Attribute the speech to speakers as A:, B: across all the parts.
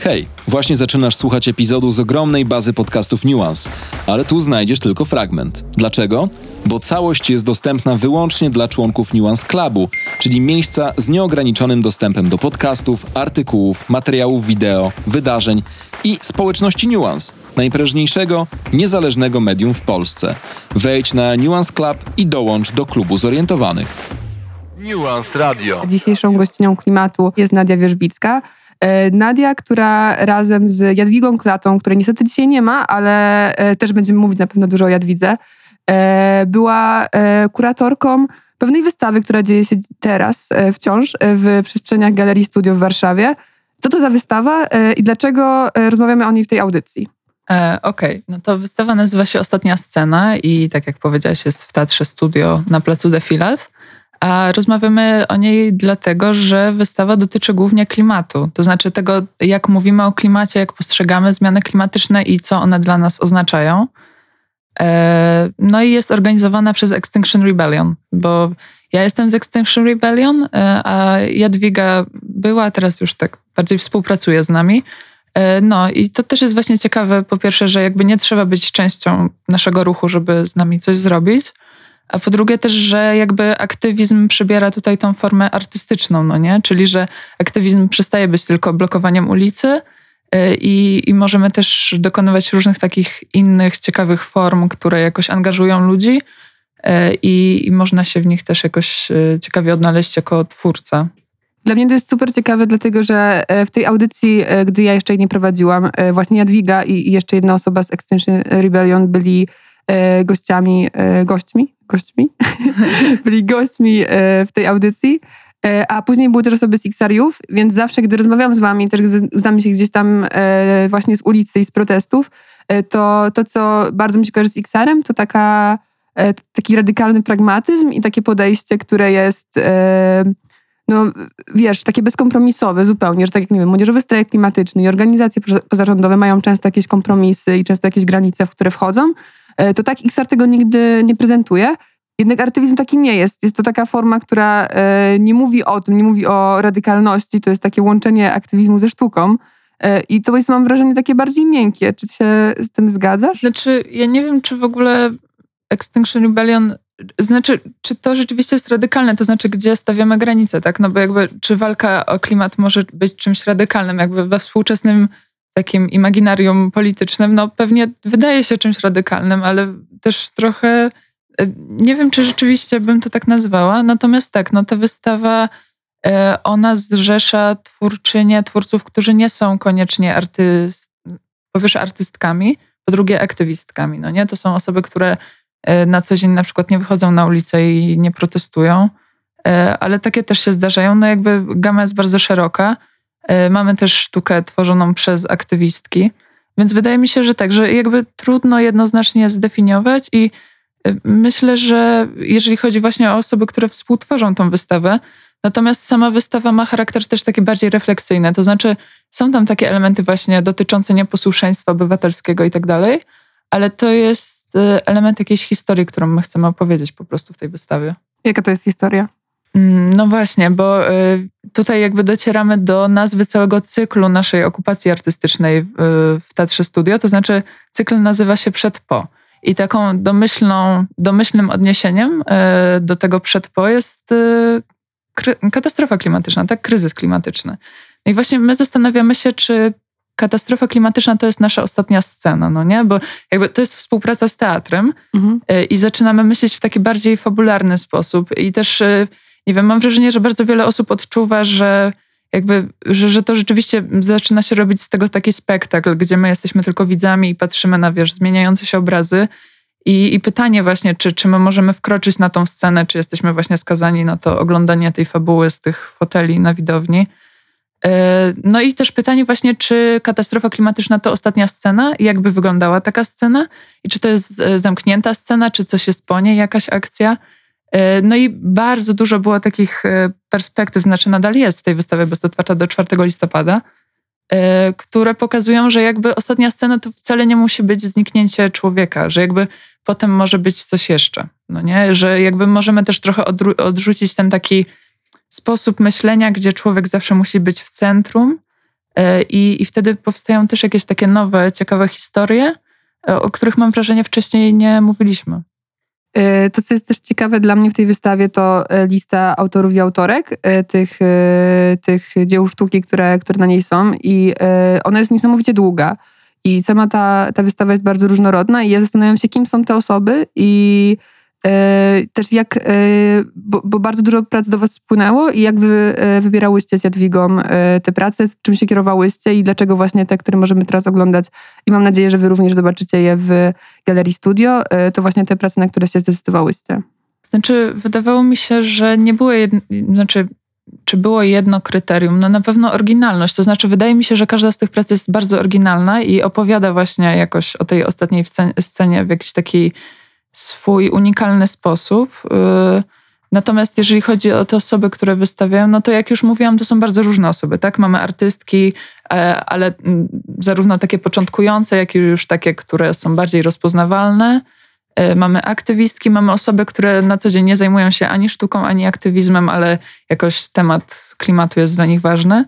A: Hej, właśnie zaczynasz słuchać epizodu z ogromnej bazy podcastów Nuance, ale tu znajdziesz tylko fragment. Dlaczego? Bo całość jest dostępna wyłącznie dla członków Nuance Clubu, czyli miejsca z nieograniczonym dostępem do podcastów, artykułów, materiałów wideo, wydarzeń i społeczności Nuance, najprężniejszego, niezależnego medium w Polsce. Wejdź na Nuance Club i dołącz do klubu zorientowanych.
B: Nuance Radio.
C: Dzisiejszą gościnią klimatu jest Nadia Wierzbicka. E, Nadia, która razem z Jadwigą Klatą, której niestety dzisiaj nie ma, ale e, też będziemy mówić na pewno dużo o Jadwidze, e, była kuratorką pewnej wystawy, która dzieje się teraz wciąż w przestrzeniach Galerii Studio w Warszawie. Co to za wystawa i dlaczego rozmawiamy o niej w tej audycji?
D: Okej, okay. no to wystawa nazywa się Ostatnia Scena i tak jak powiedziałaś jest w Teatrze Studio na placu Defilat. A rozmawiamy o niej dlatego, że wystawa dotyczy głównie klimatu, to znaczy tego, jak mówimy o klimacie, jak postrzegamy zmiany klimatyczne i co one dla nas oznaczają. E, no i jest organizowana przez Extinction Rebellion, bo ja jestem z Extinction Rebellion, e, a Jadwiga była, teraz już tak bardziej współpracuje z nami. E, no i to też jest właśnie ciekawe, po pierwsze, że jakby nie trzeba być częścią naszego ruchu, żeby z nami coś zrobić. A po drugie też, że jakby aktywizm przybiera tutaj tą formę artystyczną, no nie? Czyli, że aktywizm przestaje być tylko blokowaniem ulicy y, i, i możemy też dokonywać różnych takich innych ciekawych form, które jakoś angażują ludzi y, i, i można się w nich też jakoś y, ciekawie odnaleźć jako twórca.
C: Dla mnie to jest super ciekawe, dlatego że e, w tej audycji, e, gdy ja jeszcze jej nie prowadziłam, e, właśnie Jadwiga i jeszcze jedna osoba z Extinction Rebellion byli gościami, gośćmi, gośćmi, byli gośćmi e, w tej audycji. E, a później były też osoby z Xariów, więc zawsze, gdy rozmawiam z wami, też znamy się gdzieś tam e, właśnie z ulicy i z protestów, to to, co bardzo mi się kojarzy z Xarem, to taka, taki radykalny pragmatyzm i takie podejście, które jest no wiesz, takie bezkompromisowe zupełnie, że tak jak, nie wiem, młodzieżowy strajk klimatyczny i organizacje pozarządowe mają często jakieś kompromisy i często jakieś granice, w które wchodzą, to tak XR tego nigdy nie prezentuje. Jednak artywizm taki nie jest. Jest to taka forma, która e, nie mówi o tym, nie mówi o radykalności. To jest takie łączenie aktywizmu ze sztuką. E, I to jest, mam wrażenie, takie bardziej miękkie. Czy się z tym zgadzasz?
D: Znaczy, ja nie wiem, czy w ogóle Extinction Rebellion, znaczy, czy to rzeczywiście jest radykalne, to znaczy, gdzie stawiamy granice, tak? No bo jakby, czy walka o klimat może być czymś radykalnym, jakby we współczesnym takim imaginarium politycznym, no pewnie wydaje się czymś radykalnym, ale też trochę e, nie wiem, czy rzeczywiście bym to tak nazwała. Natomiast tak, no ta wystawa, e, ona zrzesza twórczynie, twórców, którzy nie są koniecznie artyst, po pierwsze artystkami, po drugie aktywistkami. No nie? To są osoby, które e, na co dzień na przykład nie wychodzą na ulicę i nie protestują, ale takie też się zdarzają. No jakby gama jest bardzo szeroka. E, mamy też sztukę tworzoną przez aktywistki, więc wydaje mi się, że tak, że jakby trudno jednoznacznie zdefiniować i e, myślę, że jeżeli chodzi właśnie o osoby, które współtworzą tą wystawę, natomiast sama wystawa ma charakter też taki bardziej refleksyjny, to znaczy są tam takie elementy właśnie dotyczące nieposłuszeństwa obywatelskiego i tak dalej, ale to jest e, element jakiejś historii, którą my chcemy opowiedzieć po prostu w tej wystawie.
C: Jaka to jest historia?
D: Mm, no właśnie, bo y, tutaj jakby docieramy do nazwy całego cyklu naszej okupacji artystycznej w Teatrze Studio, to znaczy cykl nazywa się Przed Po. I taką domyślną, domyślnym odniesieniem y, do tego przed po jest y, katastrofa klimatyczna, tak? Kryzys klimatyczny. No i właśnie my zastanawiamy się, czy katastrofa klimatyczna to jest nasza ostatnia scena, no nie? Bo jakby to jest współpraca z teatrem mhm. i zaczynamy myśleć w taki bardziej fabularny sposób i też nie wiem, mam wrażenie, że bardzo wiele osób odczuwa, że jakby, że, że to rzeczywiście zaczyna się robić z tego taki spektakl, gdzie my jesteśmy tylko widzami i patrzymy na, wiesz, zmieniające się obrazy. I, I, pytanie właśnie, czy, czy my możemy wkroczyć na tą scenę, czy jesteśmy właśnie skazani na to oglądanie tej fabuły z tych foteli na widowni. E, no i też pytanie właśnie, czy katastrofa klimatyczna to ostatnia scena i jakby wyglądała taka scena i czy to jest e, zamknięta scena, czy coś jest po niej, jakaś akcja. E, no i bardzo dużo było takich e, perspektyw, znaczy nadal jest w tej wystawie, bo jest otwarta do 4 listopada, e, które pokazują, że jakby ostatnia scena to wcale nie musi być zniknięcie człowieka, że jakby potem może być coś jeszcze, no nie? Że jakby możemy też trochę odrzucić ten taki sposób myślenia, gdzie człowiek zawsze musi być w centrum I, I wtedy powstają też jakieś takie nowe, ciekawe historie, o których mam wrażenie wcześniej nie mówiliśmy.
C: E, to, co jest też ciekawe dla mnie w tej wystawie, to lista autorów i autorek tych, tych dzieł sztuki, które, które na niej są. I ona jest niesamowicie długa. I sama ta, ta wystawa jest bardzo różnorodna i ja zastanawiam się, kim są te osoby i też jak, e, bo, bo, bardzo dużo prac do was spłynęło i jak wy e, wybierałyście z Jadwigą te prace, czym się kierowałyście i dlaczego właśnie te, które możemy teraz oglądać i mam nadzieję, że wy również zobaczycie je w Galerii Studio, to właśnie te prace, na które się zdecydowałyście.
D: Znaczy, wydawało mi się, że nie było jedno, znaczy, czy było jedno kryterium? No na pewno oryginalność. To znaczy, wydaje mi się, że każda z tych prac jest bardzo oryginalna i opowiada właśnie jakoś o tej ostatniej scenie w jakiś taki swój unikalny sposób. Y, natomiast jeżeli chodzi o te osoby, które wystawiają, no to jak już mówiłam, to są bardzo różne osoby, tak? Mamy artystki, e, ale mm, zarówno takie początkujące, jak i już takie, które są bardziej rozpoznawalne. E, mamy aktywistki, mamy osoby, które na co dzień nie zajmują się ani sztuką, ani aktywizmem, ale jakoś temat klimatu jest dla nich ważny.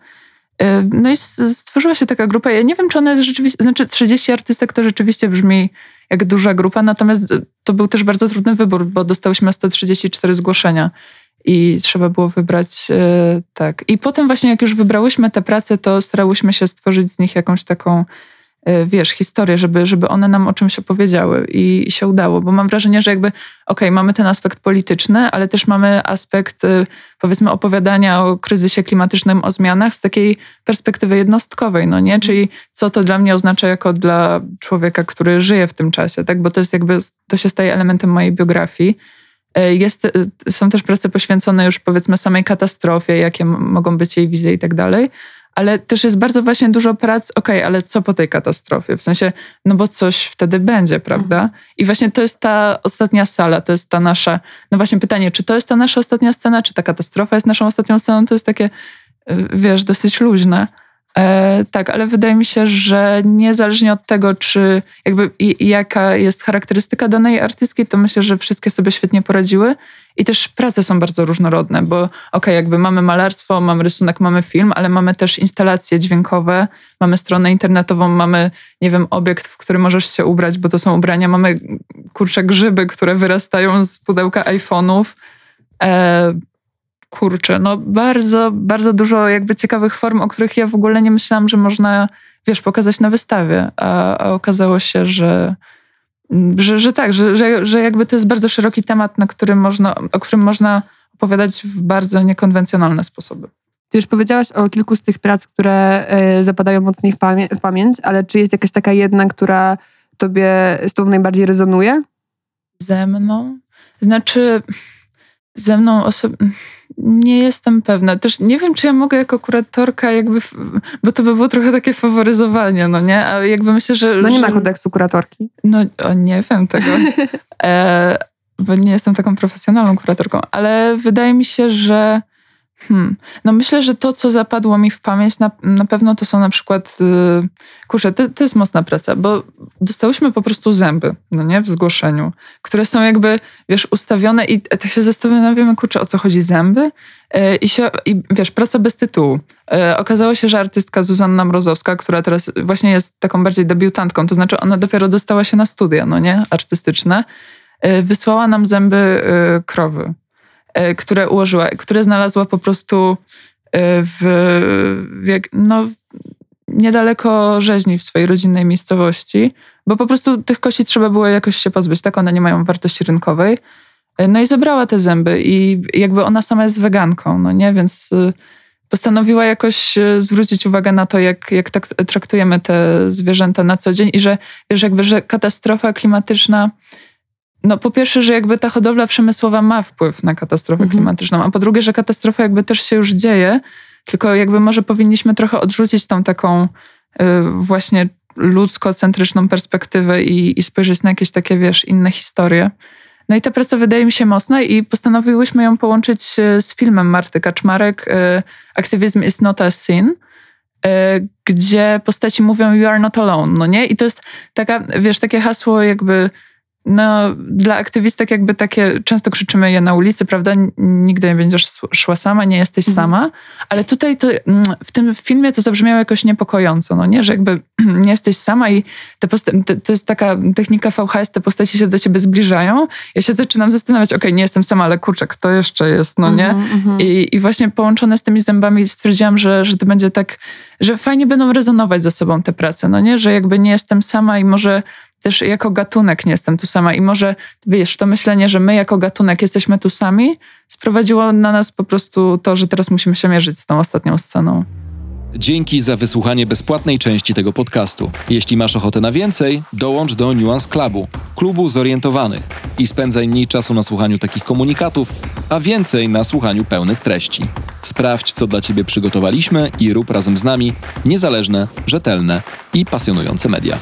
D: E, no i stworzyła się taka grupa. Ja nie wiem, czy ona jest rzeczywiście, znaczy 30 artystek to rzeczywiście brzmi jak duża grupa, natomiast to był też bardzo trudny wybór, bo dostałyśmy 134 zgłoszenia i trzeba było wybrać e, tak. I potem właśnie jak już wybrałyśmy te prace, to starałyśmy się stworzyć z nich jakąś taką wiesz, historię, żeby, żeby one nam o czymś opowiedziały i, się udało, bo mam wrażenie, że jakby, okej, okay, mamy ten aspekt polityczny, ale też mamy aspekt, e, powiedzmy, opowiadania o kryzysie klimatycznym, o zmianach z takiej perspektywy jednostkowej, no nie? Czyli co to dla mnie oznacza jako dla człowieka, który żyje w tym czasie, tak? Bo to jest jakby, to się staje elementem mojej biografii. E, jest, są też prace poświęcone już powiedzmy samej katastrofie, jakie mogą być jej wizje i tak dalej, ale też jest bardzo właśnie dużo prac, okej, okay, ale co po tej katastrofie? W sensie, no bo coś wtedy będzie, prawda? Mhm. I właśnie to jest ta ostatnia sala, to jest ta nasza, no właśnie pytanie, czy to jest ta nasza ostatnia scena, czy ta katastrofa jest naszą ostatnią sceną? To jest takie, y, wiesz, dosyć luźne. E, tak, ale wydaje mi się, że niezależnie od tego, czy jakby jaka jest charakterystyka danej artystki, to myślę, że wszystkie sobie świetnie poradziły. I też prace są bardzo różnorodne, bo okej, okay, jakby mamy malarstwo, mamy rysunek, mamy film, ale mamy też instalacje dźwiękowe, mamy stronę internetową, mamy, nie wiem, obiekt, w który możesz się ubrać, bo to są ubrania, mamy kurcze grzyby, które wyrastają z pudełka iPhone'ów. E, kurczę, no bardzo, bardzo dużo jakby ciekawych form, o których ja w ogóle nie myślałam, że można, wiesz, pokazać na wystawie, a, a okazało się, że, że, że tak, że, że, że jakby to jest bardzo szeroki temat, na którym można, o którym można opowiadać w bardzo niekonwencjonalne sposoby.
C: Ty już powiedziałaś o kilku z tych prac, które e, zapadają mocniej w, pamię w pamięć, ale czy jest jakaś taka jedna, która tobie z tobą najbardziej rezonuje?
D: Ze mną? Znaczy, ze mną osobiście nie jestem pewna. Też nie wiem, czy ja mogę jako kuratorka jakby, bo to by było trochę takie faworyzowanie, no nie? A jakby myślę, że...
C: No nie
D: że,
C: ma kodeksu kuratorki.
D: No o, nie wiem tego, e, bo nie jestem taką profesjonalną kuratorką, ale wydaje mi się, że Hmm. No myślę, że to, co zapadło mi w pamięć, na, na pewno to są na przykład, yy, kurczę, to, to jest mocna praca, bo dostałyśmy po prostu zęby, no nie, w zgłoszeniu, które są jakby, wiesz, ustawione i tak się zastanawiamy, kurczę, o co chodzi zęby yy, i się, i wiesz, praca bez tytułu. Yy, okazało się, że artystka Zuzanna Mrozowska, która teraz właśnie jest taką bardziej debiutantką, to znaczy ona dopiero dostała się na studia, no nie, artystyczne, yy, wysłała nam zęby yy, krowy. E, które ułożyła, które znalazła po prostu e, w, w no, niedaleko rzeźni w swojej rodzinnej miejscowości, bo po prostu tych kości trzeba było jakoś się pozbyć, tak one nie mają wartości rynkowej. E, no i zebrała te zęby i jakby ona sama jest weganką, no nie, więc postanowiła jakoś zwrócić uwagę na to, jak, jak tak traktujemy te zwierzęta na co dzień i że, wiesz, jakby, że katastrofa klimatyczna no po pierwsze, że jakby ta hodowla przemysłowa ma wpływ na katastrofę mhm. klimatyczną, a po drugie, że katastrofa jakby też się już dzieje, tylko jakby może powinniśmy trochę odrzucić tą taką y, właśnie ludzko-centryczną perspektywę i, i spojrzeć na jakieś takie, wiesz, inne historie. No i ta praca wydaje mi się mocna i postanowiłyśmy ją połączyć y, z filmem Marty Kaczmarek y, Activism is not a sin, gdzie postaci mówią you are not alone, no nie? I to jest taka, wiesz, takie hasło jakby no, dla aktywistek jakby takie, często krzyczymy je na ulicy, prawda? Nigdy nie będziesz szła sama, nie jesteś mhm. sama. Ale tutaj to, mm, w tym filmie to zabrzmiało jakoś niepokojąco, no nie? Że jakby nie jesteś sama i te posta- to jest taka technika VHS, te postacie się do ciebie zbliżają. Ja się zaczynam zastanawiać, okej, okay, nie jestem sama, ale kurczę, kto jeszcze jest, no nie? Mm-hmm. I, I właśnie połączone z tymi zębami stwierdziłam, że, że to będzie tak, że fajnie będą rezonować ze sobą te prace, no nie? Że jakby nie jestem sama i może też jako gatunek nie jestem tu sama i może, wiesz, to myślenie, że my jako gatunek jesteśmy tu sami, sprowadziło na nas po prostu to, że teraz musimy się mierzyć z tą ostatnią sceną.
A: Dzięki za wysłuchanie bezpłatnej części tego podcastu. Jeśli masz ochotę na więcej, dołącz do Nuance Clubu, klubu zorientowanych i spędzaj mniej czasu na słuchaniu takich komunikatów, a więcej na słuchaniu pełnych treści. Sprawdź, co dla Ciebie przygotowaliśmy i rób razem z nami niezależne, rzetelne i pasjonujące media.